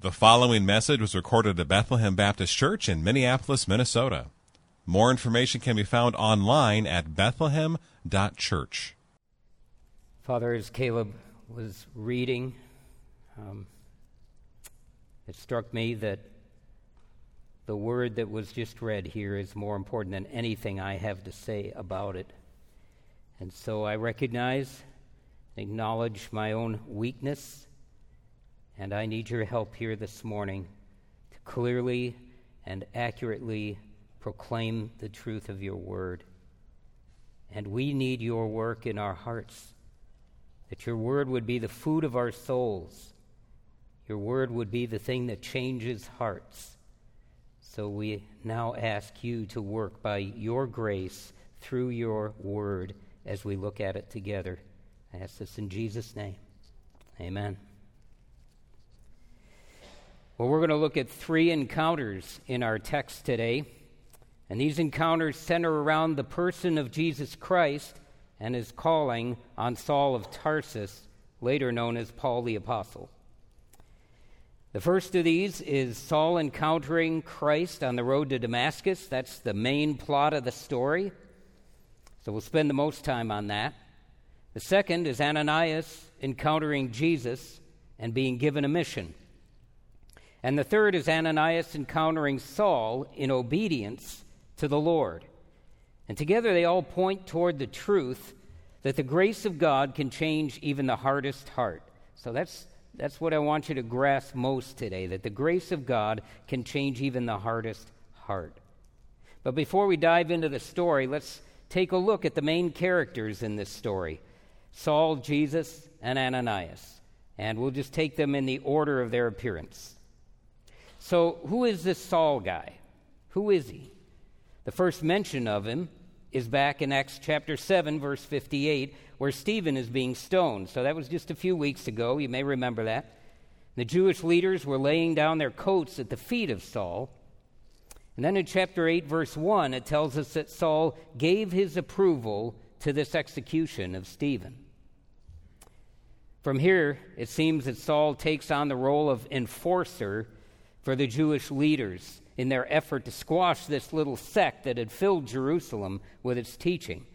The following message was recorded at Bethlehem Baptist Church in Minneapolis, Minnesota. More information can be found online at bethlehem.church. Father, as Caleb was reading, um, it struck me that the word that was just read here is more important than anything I have to say about it. And so I recognize, acknowledge my own weakness and I need your help here this morning to clearly and accurately proclaim the truth of your word. And we need your work in our hearts, that your word would be the food of our souls. Your word would be the thing that changes hearts. So we now ask you to work by your grace through your word as we look at it together. I ask this in Jesus' name. Amen. Well, we're going to look at three encounters in our text today. And these encounters center around the person of Jesus Christ and his calling on Saul of Tarsus, later known as Paul the Apostle. The first of these is Saul encountering Christ on the road to Damascus. That's the main plot of the story. So we'll spend the most time on that. The second is Ananias encountering Jesus and being given a mission. And the third is Ananias encountering Saul in obedience to the Lord. And together they all point toward the truth that the grace of God can change even the hardest heart. So that's, that's what I want you to grasp most today that the grace of God can change even the hardest heart. But before we dive into the story, let's take a look at the main characters in this story Saul, Jesus, and Ananias. And we'll just take them in the order of their appearance. So, who is this Saul guy? Who is he? The first mention of him is back in Acts chapter 7, verse 58, where Stephen is being stoned. So, that was just a few weeks ago. You may remember that. The Jewish leaders were laying down their coats at the feet of Saul. And then in chapter 8, verse 1, it tells us that Saul gave his approval to this execution of Stephen. From here, it seems that Saul takes on the role of enforcer for the Jewish leaders in their effort to squash this little sect that had filled Jerusalem with its teaching.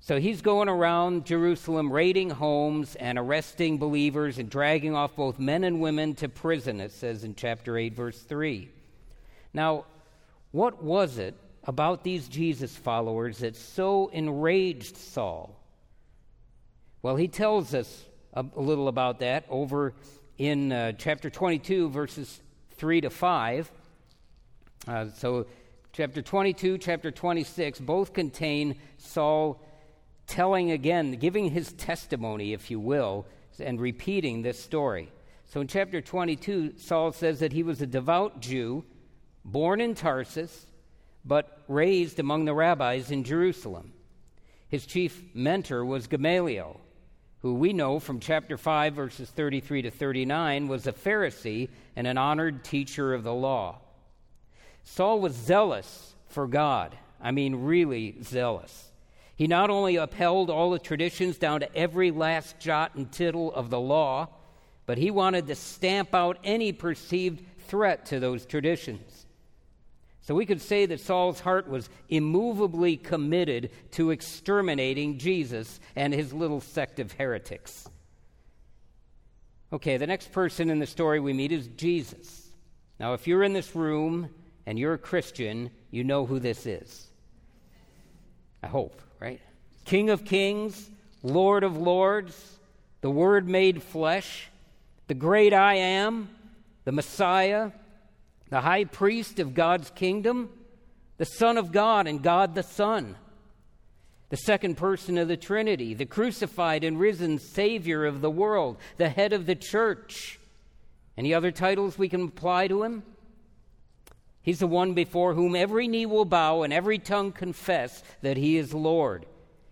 So he's going around Jerusalem raiding homes and arresting believers and dragging off both men and women to prison, it says in chapter 8, verse 3. Now, what was it about these Jesus followers that so enraged Saul? Well, he tells us a, little about that over in uh, chapter 22, verses 3 to 5. Uh, so, chapter 22, chapter 26, both contain Saul telling again, giving his testimony, if you will, and repeating this story. So, in chapter 22, Saul says that he was a devout Jew, born in Tarsus, but raised among the rabbis in Jerusalem. His chief mentor was Gamaliel who we know from chapter 5, verses 33 to 39, was a Pharisee and an honored teacher of the law. Saul was zealous for God. I mean, really zealous. He not only upheld all the traditions down to every last jot and tittle of the law, but he wanted to stamp out any perceived threat to those traditions. So we could say that Saul's heart was immovably committed to exterminating Jesus and his little sect of heretics. Okay, the next person in the story we meet is Jesus. Now, if you're in this room and you're a Christian, you know who this is. I hope, right? King of kings, Lord of lords, the Word made flesh, the great I am, the Messiah, the high priest of God's kingdom, the Son of God and God the Son, the second person of the Trinity, the crucified and risen Savior of the world, the head of the church. Any other titles we can apply to him? He's the one before whom every knee will bow and every tongue confess that he is Lord.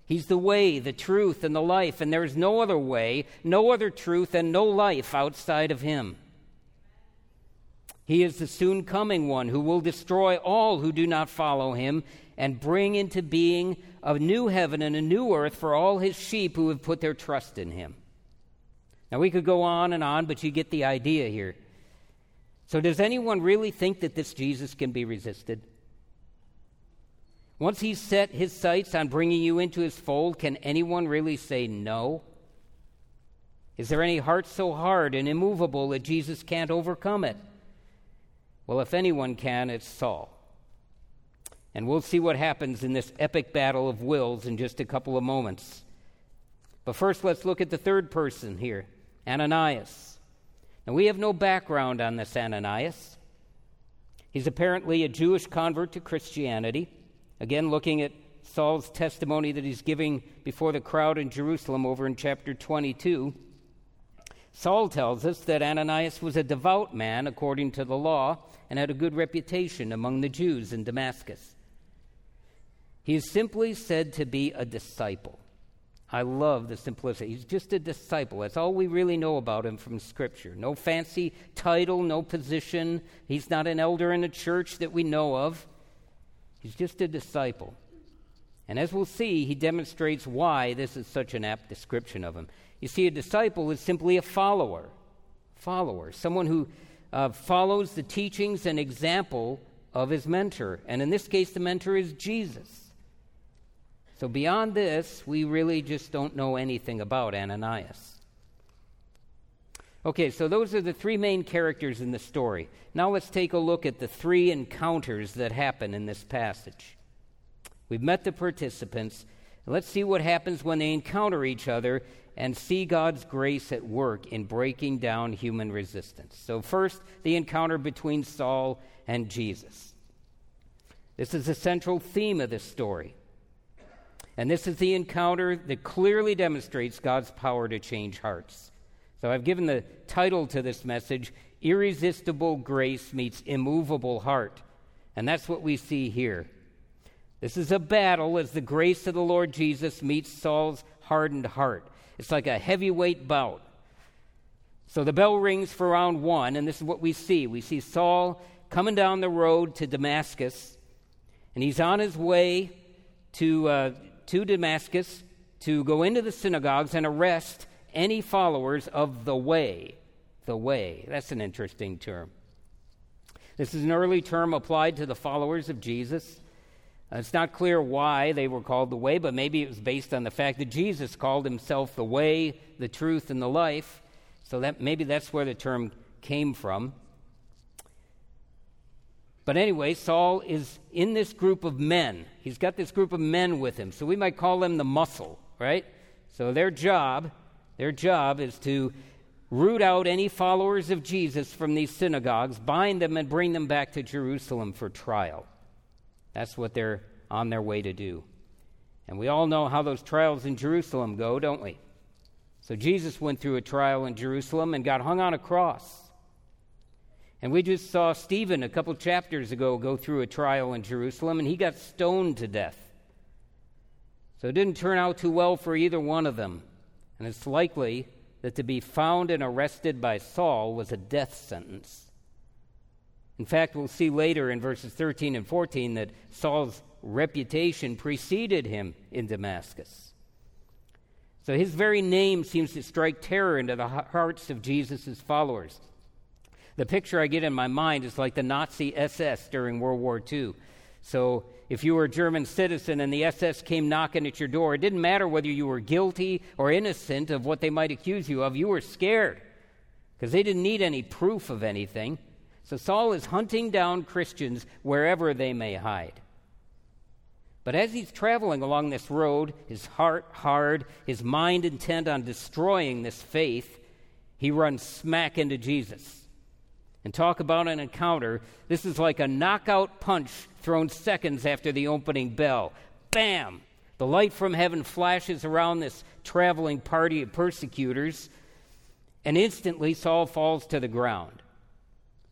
He's the way, the truth, and the life, and there is no other way, no other truth, and no life outside of him. He is the soon coming one who will destroy all who do not follow him and bring into being a new heaven and a new earth for all his sheep who have put their trust in him. Now, we could go on and on, but you get the idea here. So, does anyone really think that this Jesus can be resisted? Once he's set his sights on bringing you into his fold, can anyone really say no? Is there any heart so hard and immovable that Jesus can't overcome it? Well, if anyone can, it's Saul. And we'll see what happens in this epic battle of wills in just a couple of moments. But first, let's look at the third person here Ananias. Now, we have no background on this Ananias. He's apparently a Jewish convert to Christianity. Again, looking at Saul's testimony that he's giving before the crowd in Jerusalem over in chapter 22. Saul tells us that Ananias was a devout man according to the law and had a good reputation among the Jews in Damascus. He is simply said to be a disciple. I love the simplicity. He's just a disciple. That's all we really know about him from Scripture. No fancy title, no position. He's not an elder in a church that we know of. He's just a disciple. And as we'll see, he demonstrates why this is such an apt description of him. You see, a disciple is simply a follower, follower, someone who uh, follows the teachings and example of his mentor. And in this case, the mentor is Jesus. So beyond this, we really just don't know anything about Ananias. Okay, so those are the three main characters in the story. Now let's take a look at the three encounters that happen in this passage. We've met the participants. Let's see what happens when they encounter each other and see God's grace at work in breaking down human resistance. So, first, the encounter between Saul and Jesus. This is the central theme of this story. And this is the encounter that clearly demonstrates God's power to change hearts. So, I've given the title to this message Irresistible Grace Meets Immovable Heart. And that's what we see here. This is a battle as the grace of the Lord Jesus meets Saul's hardened heart. It's like a heavyweight bout. So the bell rings for round one, and this is what we see. We see Saul coming down the road to Damascus, and he's on his way to, uh, to Damascus to go into the synagogues and arrest any followers of the way. The way. That's an interesting term. This is an early term applied to the followers of Jesus. Uh, it's not clear why they were called the way, but maybe it was based on the fact that Jesus called himself the way, the truth, and the life. So that maybe that's where the term came from. But anyway, Saul is in this group of men. He's got this group of men with him. So we might call them the muscle, right? So their job, their job is to root out any followers of Jesus from these synagogues, bind them and bring them back to Jerusalem for trial. That's what they're on their way to do. And we all know how those trials in Jerusalem go, don't we? So Jesus went through a trial in Jerusalem and got hung on a cross. And we just saw Stephen a couple chapters ago go through a trial in Jerusalem, and he got stoned to death. So it didn't turn out too well for either one of them. And it's likely that to be found and arrested by Saul was a death sentence. In fact, we'll see later in verses 13 and 14 that Saul's reputation preceded him in Damascus. So his very name seems to strike terror into the hearts of Jesus' followers. The picture I get in my mind is like the Nazi SS during World War II. So if you were a German citizen and the SS came knocking at your door, it didn't matter whether you were guilty or innocent of what they might accuse you of, you were scared because they didn't need any proof of anything. So Saul is hunting down Christians wherever they may hide. But as he's traveling along this road, his heart hard, his mind intent on destroying this faith, he runs smack into Jesus. And talk about an encounter. This is like a knockout punch thrown seconds after the opening bell. Bam! The light from heaven flashes around this traveling party of persecutors, and instantly Saul falls to the ground.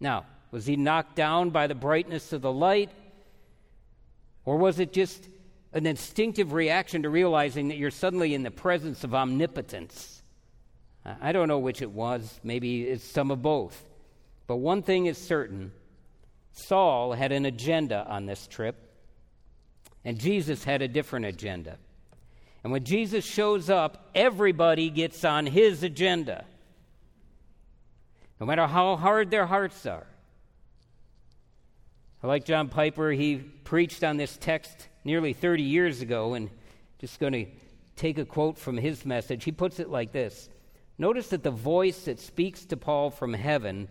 Now, was he knocked down by the brightness of the light? Or was it just an instinctive reaction to realizing that you're suddenly in the presence of omnipotence? I don't know which it was. Maybe it's some of both. But one thing is certain Saul had an agenda on this trip, and Jesus had a different agenda. And when Jesus shows up, everybody gets on his agenda no matter how hard their hearts are, I like John Piper. He preached on this text nearly 30 years ago, and just going to take a quote from his message. He puts it like this Notice that the voice that speaks to Paul from heaven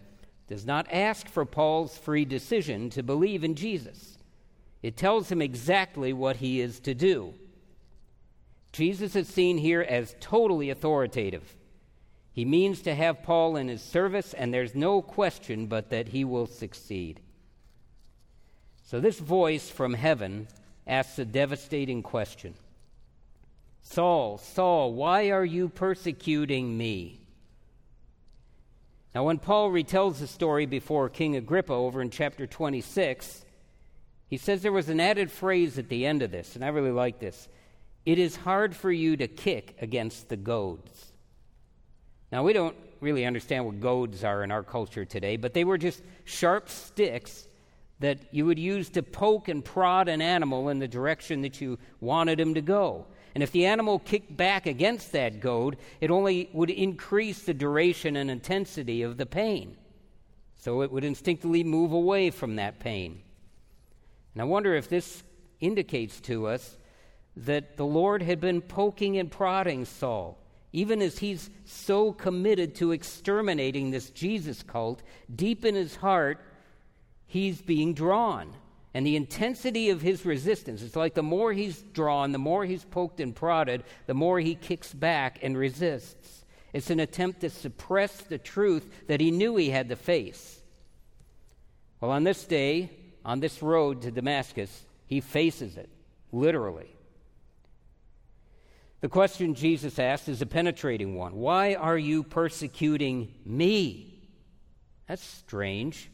does not ask for Paul's free decision to believe in Jesus. It tells him exactly what he is to do. Jesus is seen here as totally authoritative. He means to have Paul in his service, and there's no question but that he will succeed. So, this voice from heaven asks a devastating question Saul, Saul, why are you persecuting me? Now, when Paul retells the story before King Agrippa over in chapter 26, he says there was an added phrase at the end of this, and I really like this. It is hard for you to kick against the goads. Now, we don't really understand what goads are in our culture today, but they were just sharp sticks that you would use to poke and prod an animal in the direction that you wanted him to go. And if the animal kicked back against that goad, it only would increase the duration and intensity of the pain. So it would instinctively move away from that pain. And I wonder if this indicates to us that the Lord had been poking and prodding Saul, even as he's so committed to exterminating this Jesus cult, deep in his heart, he's being drawn. And the intensity of his resistance, it's like the more he's drawn, the more he's poked and prodded, the more he kicks back and resists. It's an attempt to suppress the truth that he knew he had to face. Well, on this day, on this road to Damascus, he faces it, literally. The question Jesus asked is a penetrating one Why are you persecuting me? That's strange.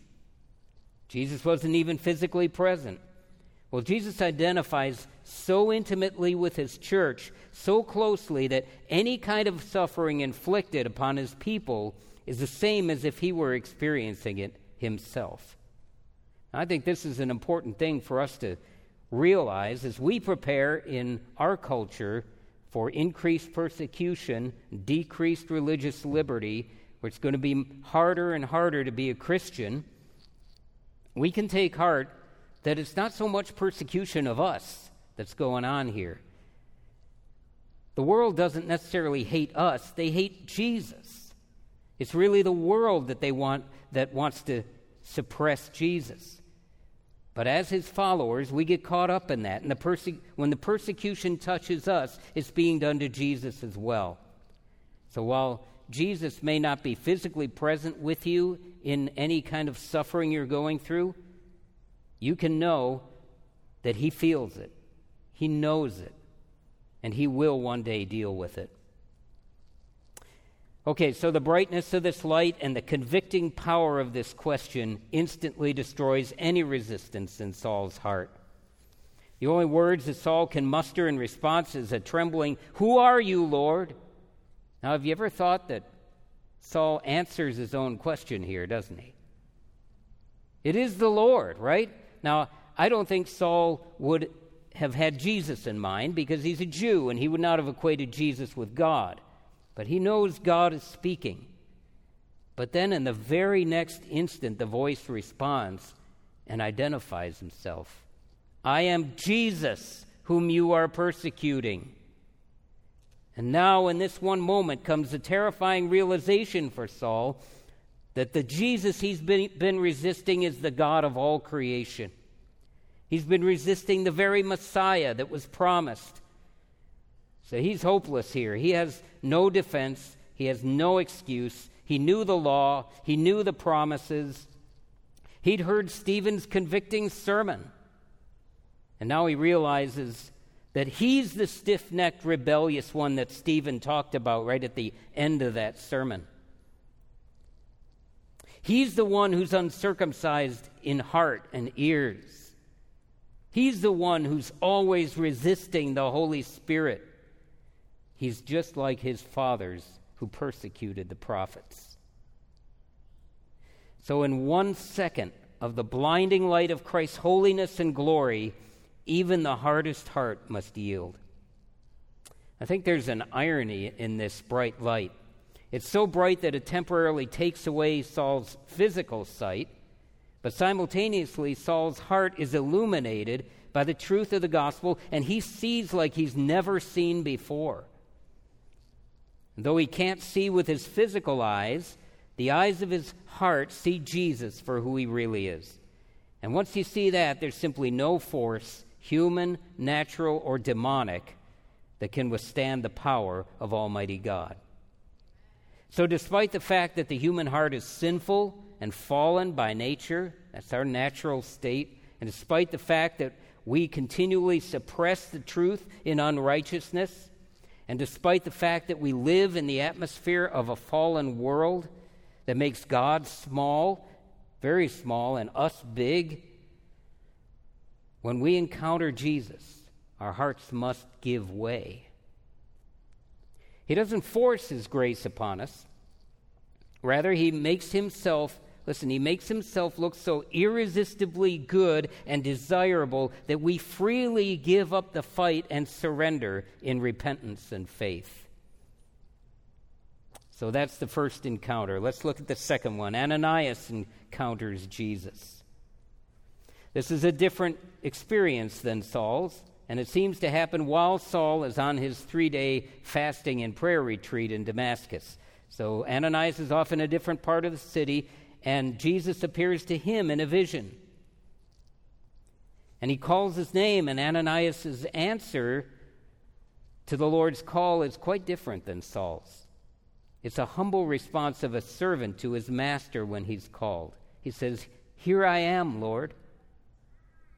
Jesus wasn't even physically present. Well, Jesus identifies so intimately with his church, so closely, that any kind of suffering inflicted upon his people is the same as if he were experiencing it himself. I think this is an important thing for us to realize as we prepare in our culture for increased persecution, decreased religious liberty, where it's going to be harder and harder to be a Christian we can take heart that it's not so much persecution of us that's going on here. The world doesn't necessarily hate us, they hate Jesus. It's really the world that they want that wants to suppress Jesus. But as his followers, we get caught up in that. And the perse- when the persecution touches us, it's being done to Jesus as well. So while Jesus may not be physically present with you in any kind of suffering you're going through, you can know that He feels it, He knows it, and He will one day deal with it. Okay, so the brightness of this light and the convicting power of this question instantly destroys any resistance in Saul's heart. The only words that Saul can muster in response is a trembling, Who are you, Lord? Now, have you ever thought that Saul answers his own question here, doesn't he? It is the Lord, right? Now, I don't think Saul would have had Jesus in mind because he's a Jew and he would not have equated Jesus with God. But he knows God is speaking. But then, in the very next instant, the voice responds and identifies himself I am Jesus, whom you are persecuting. And now, in this one moment, comes the terrifying realization for Saul that the Jesus he's been, been resisting is the God of all creation. He's been resisting the very Messiah that was promised. So he's hopeless here. He has no defense, he has no excuse. He knew the law, he knew the promises. He'd heard Stephen's convicting sermon. And now he realizes that he's the stiff necked, rebellious one that Stephen talked about right at the end of that sermon. He's the one who's uncircumcised in heart and ears. He's the one who's always resisting the Holy Spirit. He's just like his fathers who persecuted the prophets. So, in one second of the blinding light of Christ's holiness and glory, even the hardest heart must yield. I think there's an irony in this bright light. It's so bright that it temporarily takes away Saul's physical sight, But simultaneously, Saul's heart is illuminated by the truth of the gospel, and he sees like he's never seen before. Though he can't see with his physical eyes, the eyes of his heart see Jesus for who he really is. And once you see that, there's simply no force, human, natural, or demonic, that can withstand the power of Almighty God. So, despite the fact that the human heart is sinful and fallen by nature, that's our natural state, and despite the fact that we continually suppress the truth in unrighteousness, and despite the fact that we live in the atmosphere of a fallen world that makes God small, very small, and us big, when we encounter Jesus, our hearts must give way. He doesn't force His grace upon us. Rather, He makes Himself, listen, He makes Himself look so irresistibly good and desirable that we freely give up the fight and surrender in repentance and faith. So that's the first encounter. Let's look at the second one. Ananias encounters Jesus. This is a different experience than Saul's. And it seems to happen while Saul is on his three day fasting and prayer retreat in Damascus. So Ananias is off in a different part of the city, and Jesus appears to him in a vision. And he calls his name, and Ananias' answer to the Lord's call is quite different than Saul's. It's a humble response of a servant to his master when he's called. He says, Here I am, Lord.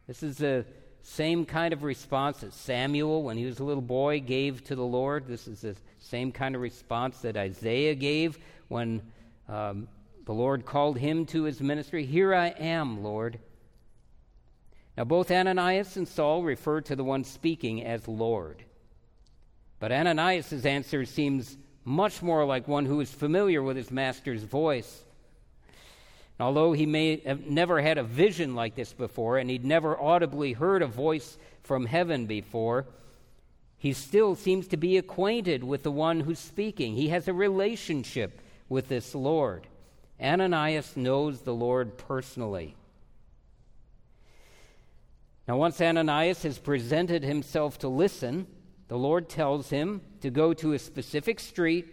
This is the same kind of response that Samuel, when he was a little boy, gave to the Lord. This is the same kind of response that Isaiah gave when um, the Lord called him to his ministry. Here I am, Lord. Now, both Ananias and Saul refer to the one speaking as Lord. But Ananias' answer seems much more like one who is familiar with his master's voice. Although he may have never had a vision like this before, and he'd never audibly heard a voice from heaven before, he still seems to be acquainted with the one who's speaking. He has a relationship with this Lord. Ananias knows the Lord personally. Now, once Ananias has presented himself to listen, the Lord tells him to go to a specific street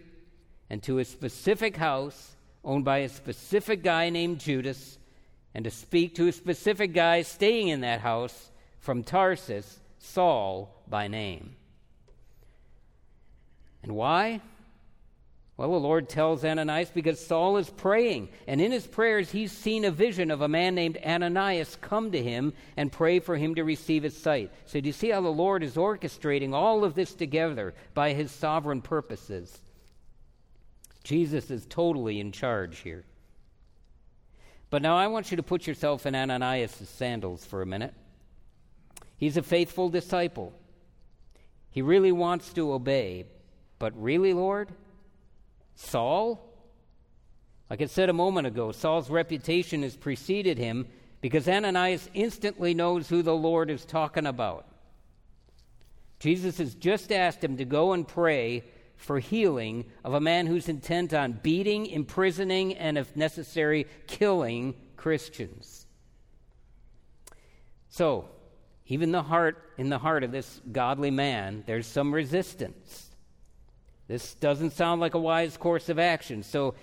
and to a specific house owned by a specific guy named Judas, and to speak to a specific guy staying in that house from Tarsus, Saul by name. And why? Well, the Lord tells Ananias because Saul is praying, and in his prayers, he's seen a vision of a man named Ananias come to him and pray for him to receive his sight. So, do you see how the Lord is orchestrating all of this together by his sovereign purposes? Jesus is totally in charge here. But now I want you to put yourself in Ananias' sandals for a minute. He's a faithful disciple. He really wants to obey. But really, Lord? Saul? Like I said a moment ago, Saul's reputation has preceded him because Ananias instantly knows who the Lord is talking about. Jesus has just asked him to go and pray for healing of a man who's intent on beating, imprisoning, and, if necessary, killing Christians. So, even the heart in the heart of this godly man, there's some resistance. This doesn't sound like a wise course of action. So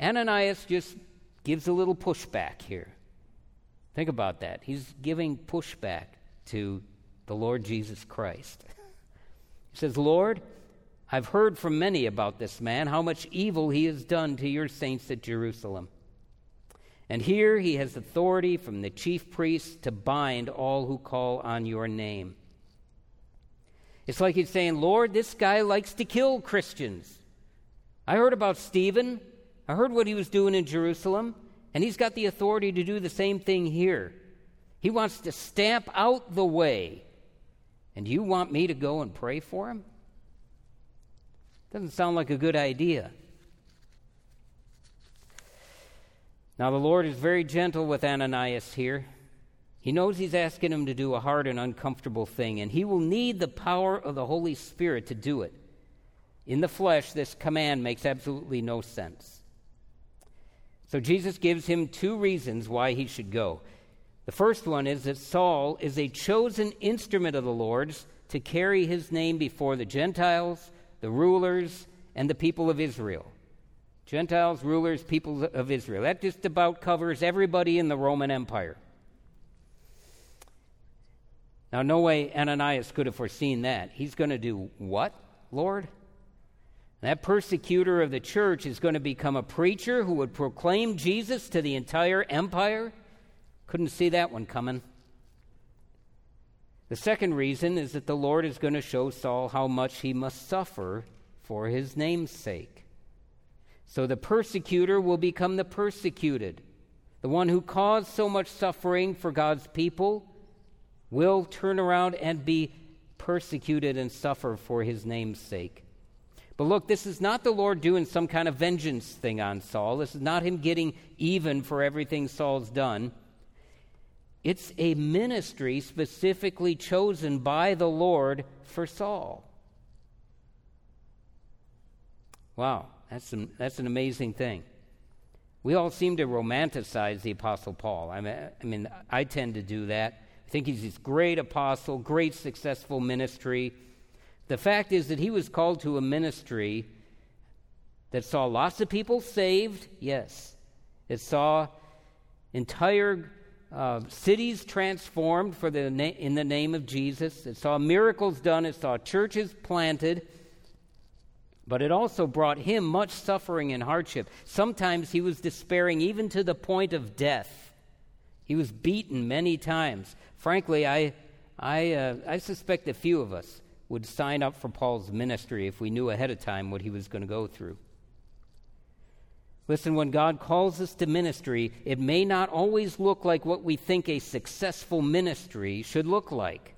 Ananias just gives a little pushback here. Think about that. He's giving pushback to the Lord Jesus Christ. He says, Lord, I've heard from many about this man, how much evil he has done to your saints at Jerusalem. And here he has authority from the chief priests to bind all who call on your name. It's like he's saying, Lord, this guy likes to kill Christians. I heard about Stephen. I heard what he was doing in Jerusalem, and he's got the authority to do the same thing here. He wants to stamp out the way. And you want me to go and pray for him? Doesn't sound like a good idea. Now, the Lord is very gentle with Ananias here. He knows he's asking him to do a hard and uncomfortable thing, and he will need the power of the Holy Spirit to do it. In the flesh, this command makes absolutely no sense. So Jesus gives him two reasons why he should go. The first one is that Saul is a chosen instrument of the Lord's to carry his name before the Gentiles, the rulers, and the people of Israel. Gentiles, rulers, people of Israel. That just about covers everybody in the Roman Empire. Now, no way Ananias could have foreseen that. He's going to do what, Lord? That persecutor of the church is going to become a preacher who would proclaim Jesus to the entire empire? Couldn't see that one coming. The second reason is that the Lord is going to show Saul how much he must suffer for his name's sake. So the persecutor will become the persecuted. The one who caused so much suffering for God's people will turn around and be persecuted and suffer for his name's sake. But look, this is not the Lord doing some kind of vengeance thing on Saul. This is not him getting even for everything Saul's done. It's a ministry specifically chosen by the Lord for Saul. Wow, that's an, that's an amazing thing. We all seem to romanticize the Apostle Paul. I mean, I, mean, I tend to do that. I think he's this great apostle, great successful ministry. The fact is that he was called to a ministry that saw lots of people saved, yes. It saw entire uh, cities transformed for the na- in the name of Jesus. It saw miracles done. It saw churches planted. But it also brought him much suffering and hardship. Sometimes he was despairing even to the point of death. He was beaten many times. Frankly, I, I, uh, I suspect a few of us would sign up for Paul's ministry if we knew ahead of time what he was going to go through. Listen, when God calls us to ministry, it may not always look like what we think a successful ministry should look like.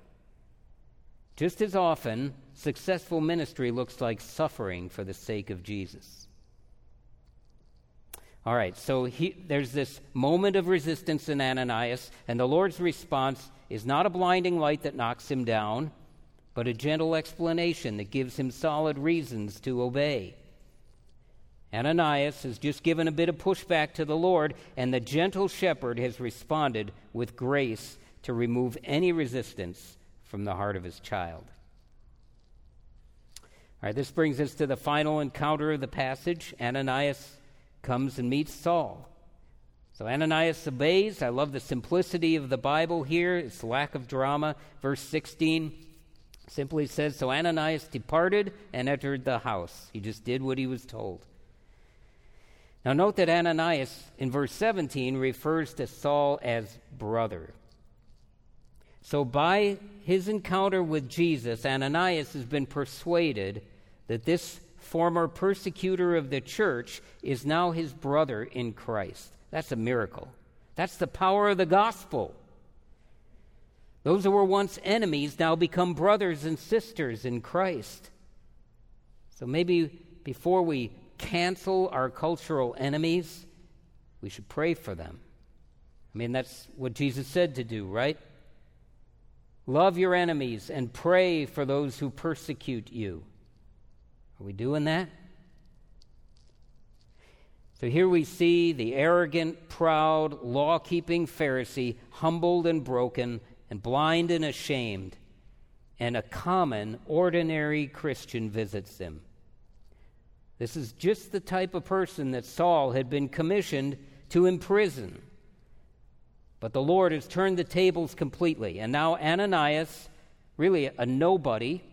Just as often, successful ministry looks like suffering for the sake of Jesus. All right, so he, there's this moment of resistance in Ananias, and the Lord's response is not a blinding light that knocks him down, but a gentle explanation that gives him solid reasons to obey. Ananias has just given a bit of pushback to the Lord, and the gentle shepherd has responded with grace to remove any resistance from the heart of his child. All right, this brings us to the final encounter of the passage. Ananias comes and meets Saul. So Ananias obeys. I love the simplicity of the Bible here, its lack of drama. Verse 16 simply says So Ananias departed and entered the house. He just did what he was told. Now, note that Ananias in verse 17 refers to Saul as brother. So, by his encounter with Jesus, Ananias has been persuaded that this former persecutor of the church is now his brother in Christ. That's a miracle. That's the power of the gospel. Those who were once enemies now become brothers and sisters in Christ. So maybe before we cancel our cultural enemies, we should pray for them. I mean, that's what Jesus said to do, right? Love your enemies and pray for those who persecute you. Are we doing that? So here we see the arrogant, proud, law keeping Pharisee humbled and broken and blind and ashamed, and a common, ordinary Christian visits him. This is just the type of person that Saul had been commissioned to imprison. But the Lord has turned the tables completely. And now Ananias, really a nobody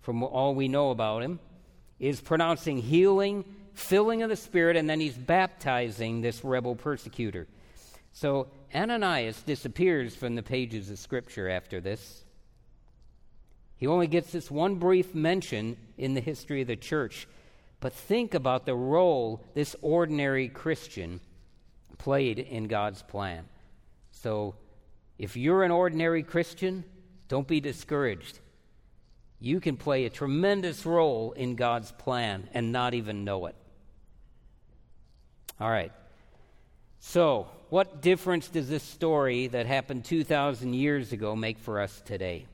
from all we know about him, is pronouncing healing, filling of the Spirit, and then he's baptizing this rebel persecutor. So Ananias disappears from the pages of Scripture after this. He only gets this one brief mention in the history of the church. But think about the role this ordinary Christian played in God's plan. So, if you're an ordinary Christian, don't be discouraged. You can play a tremendous role in God's plan and not even know it. All right. So, what difference does this story that happened 2,000 years ago make for us today?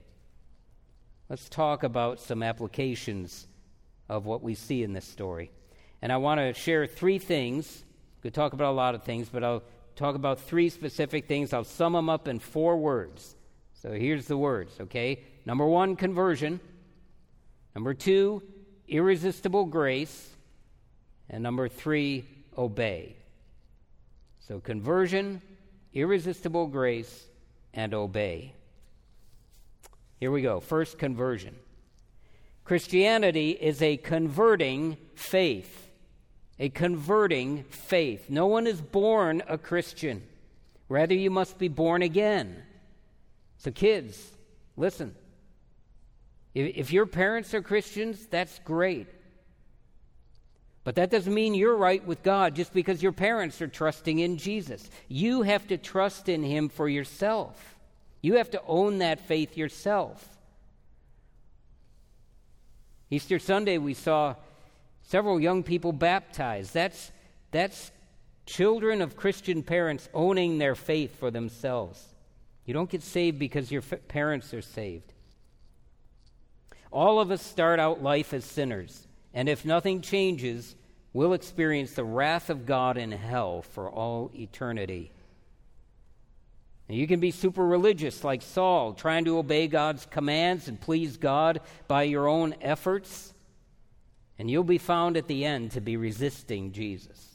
Let's talk about some applications of what we see in this story. And I want to share three things Could talk about a lot of things, but I'll talk about three specific things. I'll sum them up in four words. So here's the words, okay? Number one, conversion. Number two, irresistible grace. And number three, obey. So conversion, irresistible grace, and obey. Here we go. First, conversion. Christianity is a converting faith. A converting faith. No one is born a Christian. Rather, you must be born again. So, kids, listen. If, if your parents are Christians, that's great. But that doesn't mean you're right with God just because your parents are trusting in Jesus. You have to trust in Him for yourself. You have to own that faith yourself. Easter Sunday, we saw several young people baptized. That's, that's children of Christian parents owning their faith for themselves. You don't get saved because your f- parents are saved. All of us start out life as sinners, and if nothing changes, we'll experience the wrath of God in hell for all eternity. You can be super religious like Saul, trying to obey God's commands and please God by your own efforts, and you'll be found at the end to be resisting Jesus.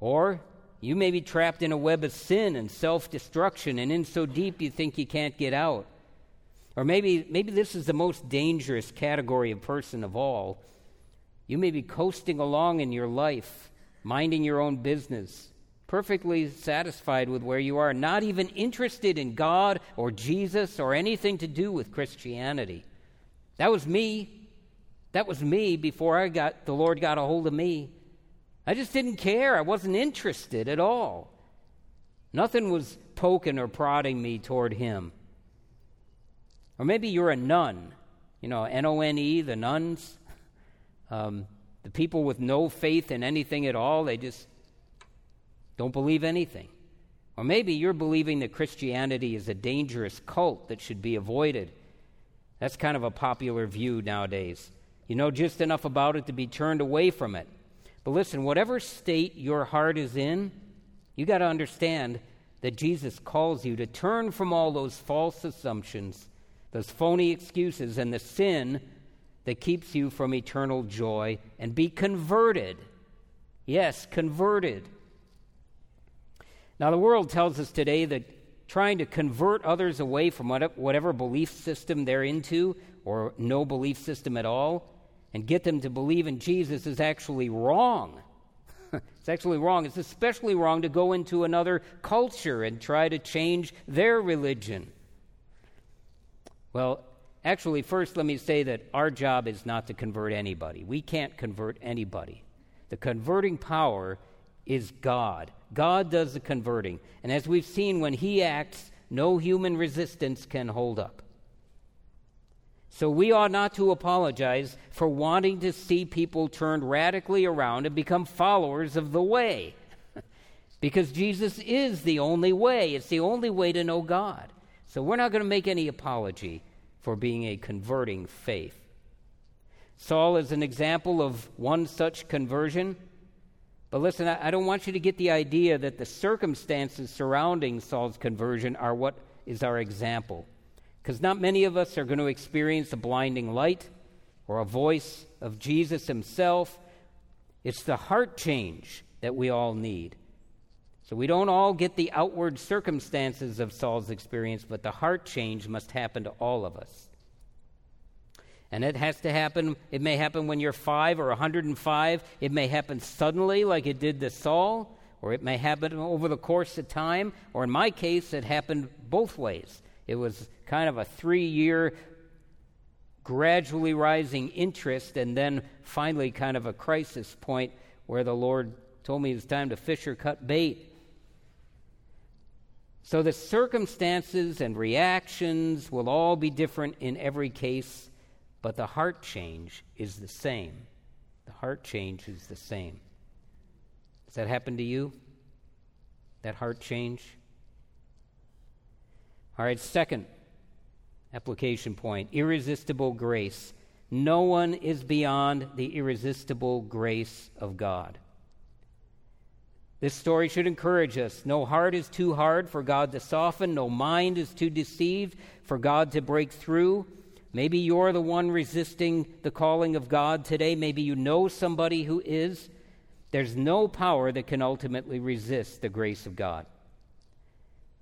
Or you may be trapped in a web of sin and self destruction, and in so deep you think you can't get out. Or maybe, maybe this is the most dangerous category of person of all. You may be coasting along in your life, minding your own business perfectly satisfied with where you are, not even interested in God or Jesus or anything to do with Christianity. That was me. That was me before I got the Lord got a hold of me. I just didn't care. I wasn't interested at all. Nothing was poking or prodding me toward him. Or maybe you're a nun, you know, N O N E, the nuns, um, the people with no faith in anything at all. They just don't believe anything. Or maybe you're believing that Christianity is a dangerous cult that should be avoided. That's kind of a popular view nowadays. You know just enough about it to be turned away from it. But listen, whatever state your heart is in, you got to understand that Jesus calls you to turn from all those false assumptions, those phony excuses, and the sin that keeps you from eternal joy and be converted. Yes, converted now, the world tells us today that trying to convert others away from whatever belief system they're into or no belief system at all and get them to believe in Jesus is actually wrong. it's actually wrong. It's especially wrong to go into another culture and try to change their religion. Well, actually, first, let me say that our job is not to convert anybody. We can't convert anybody. The converting power is God. God does the converting. And as we've seen, when He acts, no human resistance can hold up. So we ought not to apologize for wanting to see people turned radically around and become followers of the way. because Jesus is the only way, it's the only way to know God. So we're not going to make any apology for being a converting faith. Saul is an example of one such conversion. But listen, I, don't want you to get the idea that the circumstances surrounding Saul's conversion are what is our example. Because not many of us are going to experience a blinding light or a voice of Jesus himself. It's the heart change that we all need. So we don't all get the outward circumstances of Saul's experience, but the heart change must happen to all of us. And it has to happen, it may happen when you're five or 105. It may happen suddenly, like it did to Saul, or it may happen over the course of time, or in my case, it happened both ways. It was kind of a three year, gradually rising interest, and then finally, kind of a crisis point where the Lord told me it was time to fish or cut bait. So the circumstances and reactions will all be different in every case. But the heart change is the same. The heart change is the same. Does that happen to you? That heart change? All right, second application point irresistible grace. No one is beyond the irresistible grace of God. This story should encourage us. No heart is too hard for God to soften, no mind is too deceived for God to break through. Maybe you're the one resisting the calling of God today. Maybe you know somebody who is. There's no power that can ultimately resist the grace of God.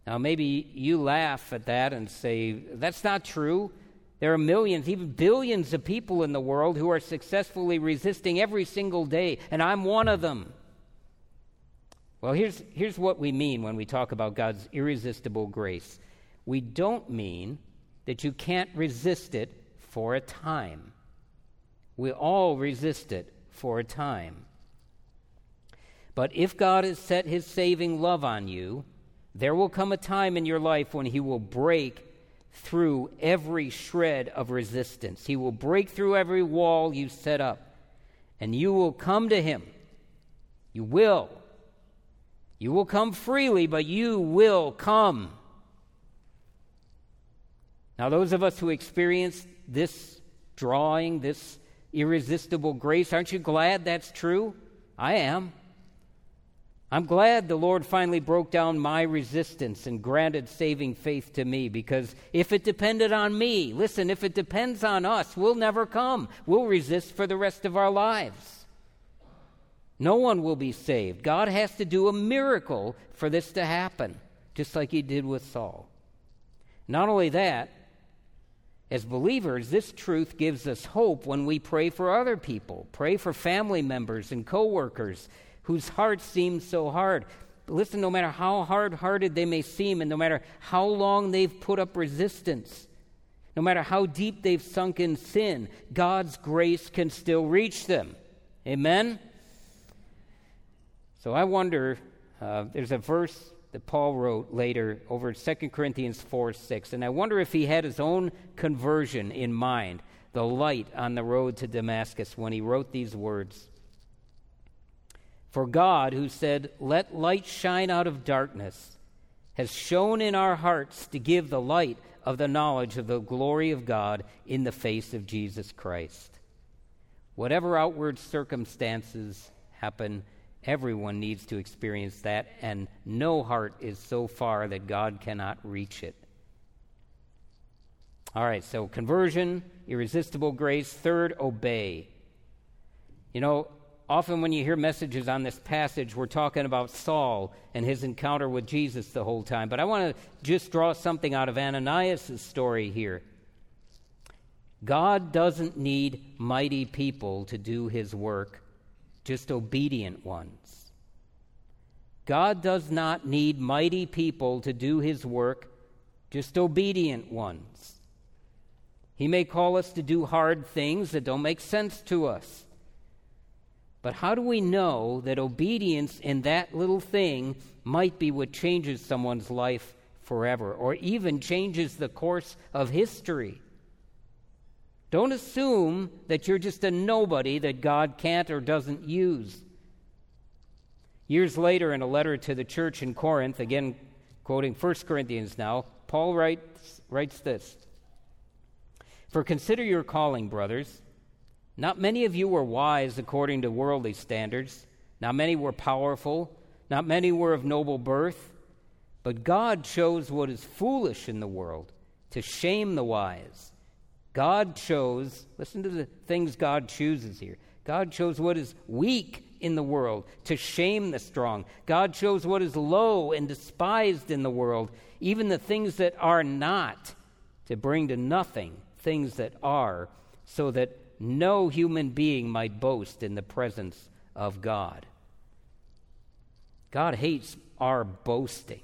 Now, maybe you laugh at that and say, that's not true. There are millions, even billions of people in the world who are successfully resisting every single day, and I'm one of them. Well, here's, here's what we mean when we talk about God's irresistible grace we don't mean that you can't resist it for a time. We all resist it for a time. But if God has set his saving love on you, there will come a time in your life when he will break through every shred of resistance. He will break through every wall you set up, and you will come to him. You will. You will come freely, but you will come. Now, those of us who experience this drawing, this irresistible grace, aren't you glad that's true? I am. I'm glad the Lord finally broke down my resistance and granted saving faith to me because if it depended on me, listen, if it depends on us, we'll never come. We'll resist for the rest of our lives. No one will be saved. God has to do a miracle for this to happen, just like he did with Saul. Not only that, as believers, this truth gives us hope when we pray for other people, pray for family members and coworkers whose hearts seem so hard. Listen, no matter how hard hearted they may seem, and no matter how long they've put up resistance, no matter how deep they've sunk in sin, God's grace can still reach them. Amen? So I wonder, uh, there's a verse that Paul wrote later over 2 Corinthians 4 6. And I wonder if he had his own conversion in mind, the light on the road to Damascus, when he wrote these words. For God, who said, Let light shine out of darkness, has shone in our hearts to give the light of the knowledge of the glory of God in the face of Jesus Christ. Whatever outward circumstances happen, Everyone needs to experience that, and no heart is so far that God cannot reach it. All right, so conversion, irresistible grace. Third, obey. You know, often when you hear messages on this passage, we're talking about Saul and his encounter with Jesus the whole time. But I want to just draw something out of Ananias' story here. God doesn't need mighty people to do his work just obedient ones. God does not need mighty people to do his work, just obedient ones. He may call us to do hard things that don't make sense to us. But how do we know that obedience in that little thing might be what changes someone's life forever or even changes the course of history? Don't assume that you're just a nobody that God can't or doesn't use. Years later, in a letter to the church in Corinth, again quoting 1 Corinthians now, Paul writes, writes this For consider your calling, brothers. Not many of you were wise according to worldly standards, not many were powerful, not many were of noble birth, but God chose what is foolish in the world to shame the wise. God chose, listen to the things God chooses here. God chose what is weak in the world to shame the strong. God chose what is low and despised in the world, even the things that are not, to bring to nothing things that are, so that no human being might boast in the presence of God. God hates our boasting.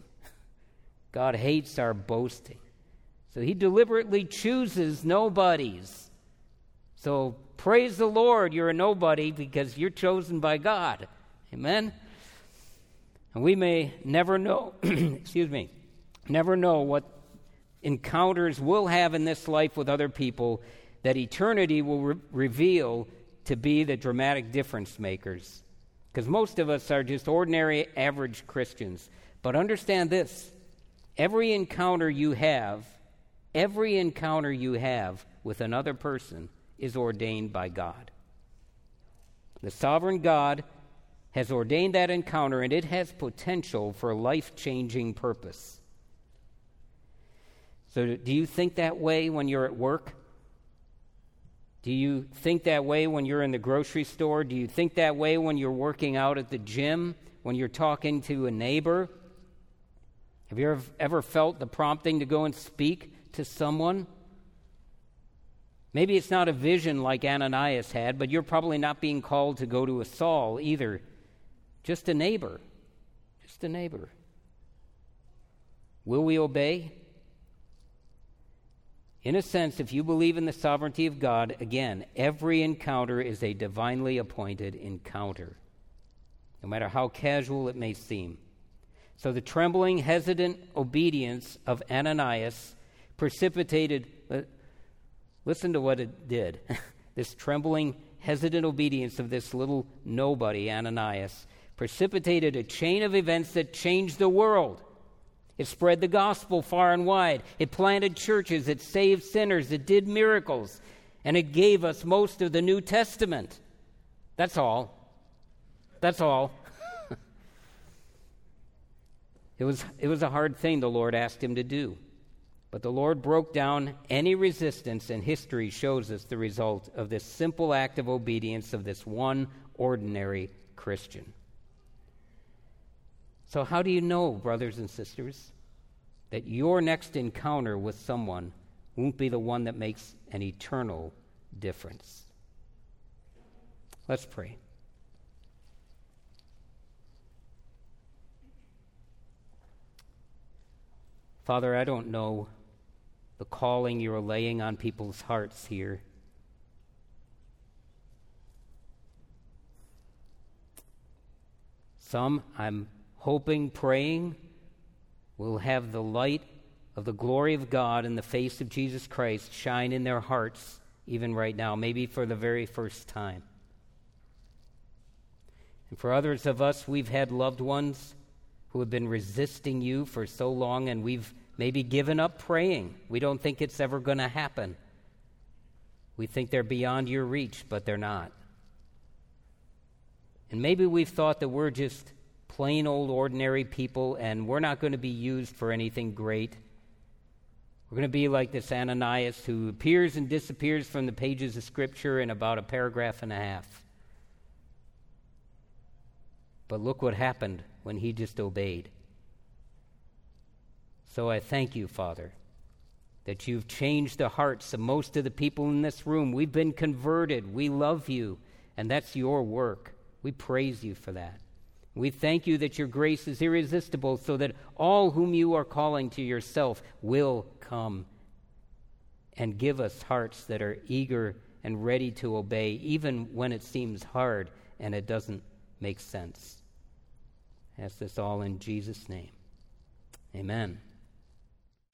God hates our boasting. So he deliberately chooses nobodies. So praise the Lord, you're a nobody because you're chosen by God. Amen? And we may never know, excuse me, never know what encounters we'll have in this life with other people that eternity will re- reveal to be the dramatic difference makers. Because most of us are just ordinary, average Christians. But understand this every encounter you have Every encounter you have with another person is ordained by God. The sovereign God has ordained that encounter, and it has potential for life changing purpose. So, do you think that way when you're at work? Do you think that way when you're in the grocery store? Do you think that way when you're working out at the gym? When you're talking to a neighbor? Have you ever, ever felt the prompting to go and speak to someone? Maybe it's not a vision like Ananias had, but you're probably not being called to go to a Saul either. Just a neighbor. Just a neighbor. Will we obey? In a sense, if you believe in the sovereignty of God, again, every encounter is a divinely appointed encounter, no matter how casual it may seem. So the trembling, hesitant obedience of Ananias precipitated, uh, listen to what it did. this trembling, hesitant obedience of this little nobody, Ananias, precipitated a chain of events that changed the world. It spread the gospel far and wide. It planted churches. It saved sinners. It did miracles. And it gave us most of the New Testament. That's all. That's all. it, was, it was a hard thing the Lord asked him to do. But the Lord broke down any resistance, and history shows us the result of this simple act of obedience of this one ordinary Christian. So, how do you know, brothers and sisters, that your next encounter with someone won't be the one that makes an eternal difference? Let's pray. Father, I don't know the calling you're laying on people's hearts here. Some I'm hoping, praying, will have the light of the glory of God in the face of Jesus Christ shine in their hearts even right now, maybe for the very first time. And for others of us, we've had loved ones who have been resisting you for so long, and we've maybe given up praying. We don't think it's ever going to happen. We think they're beyond your reach, but they're not. And maybe we've thought that we're just plain old ordinary people, and we're not going to be used for anything great. We're going to be like this Ananias who appears and disappears from the pages of Scripture in about a paragraph and a half. But look what happened when he just obeyed. So I thank you, Father, that you've changed the hearts of most of the people in this room. We've been converted. We love you, and that's your work. We praise you for that. We thank you that your grace is irresistible, so that all whom you are calling to yourself will come and give us hearts that are eager and ready to obey, even when it seems hard and it doesn't make sense. I ask this all in Jesus' name. Amen.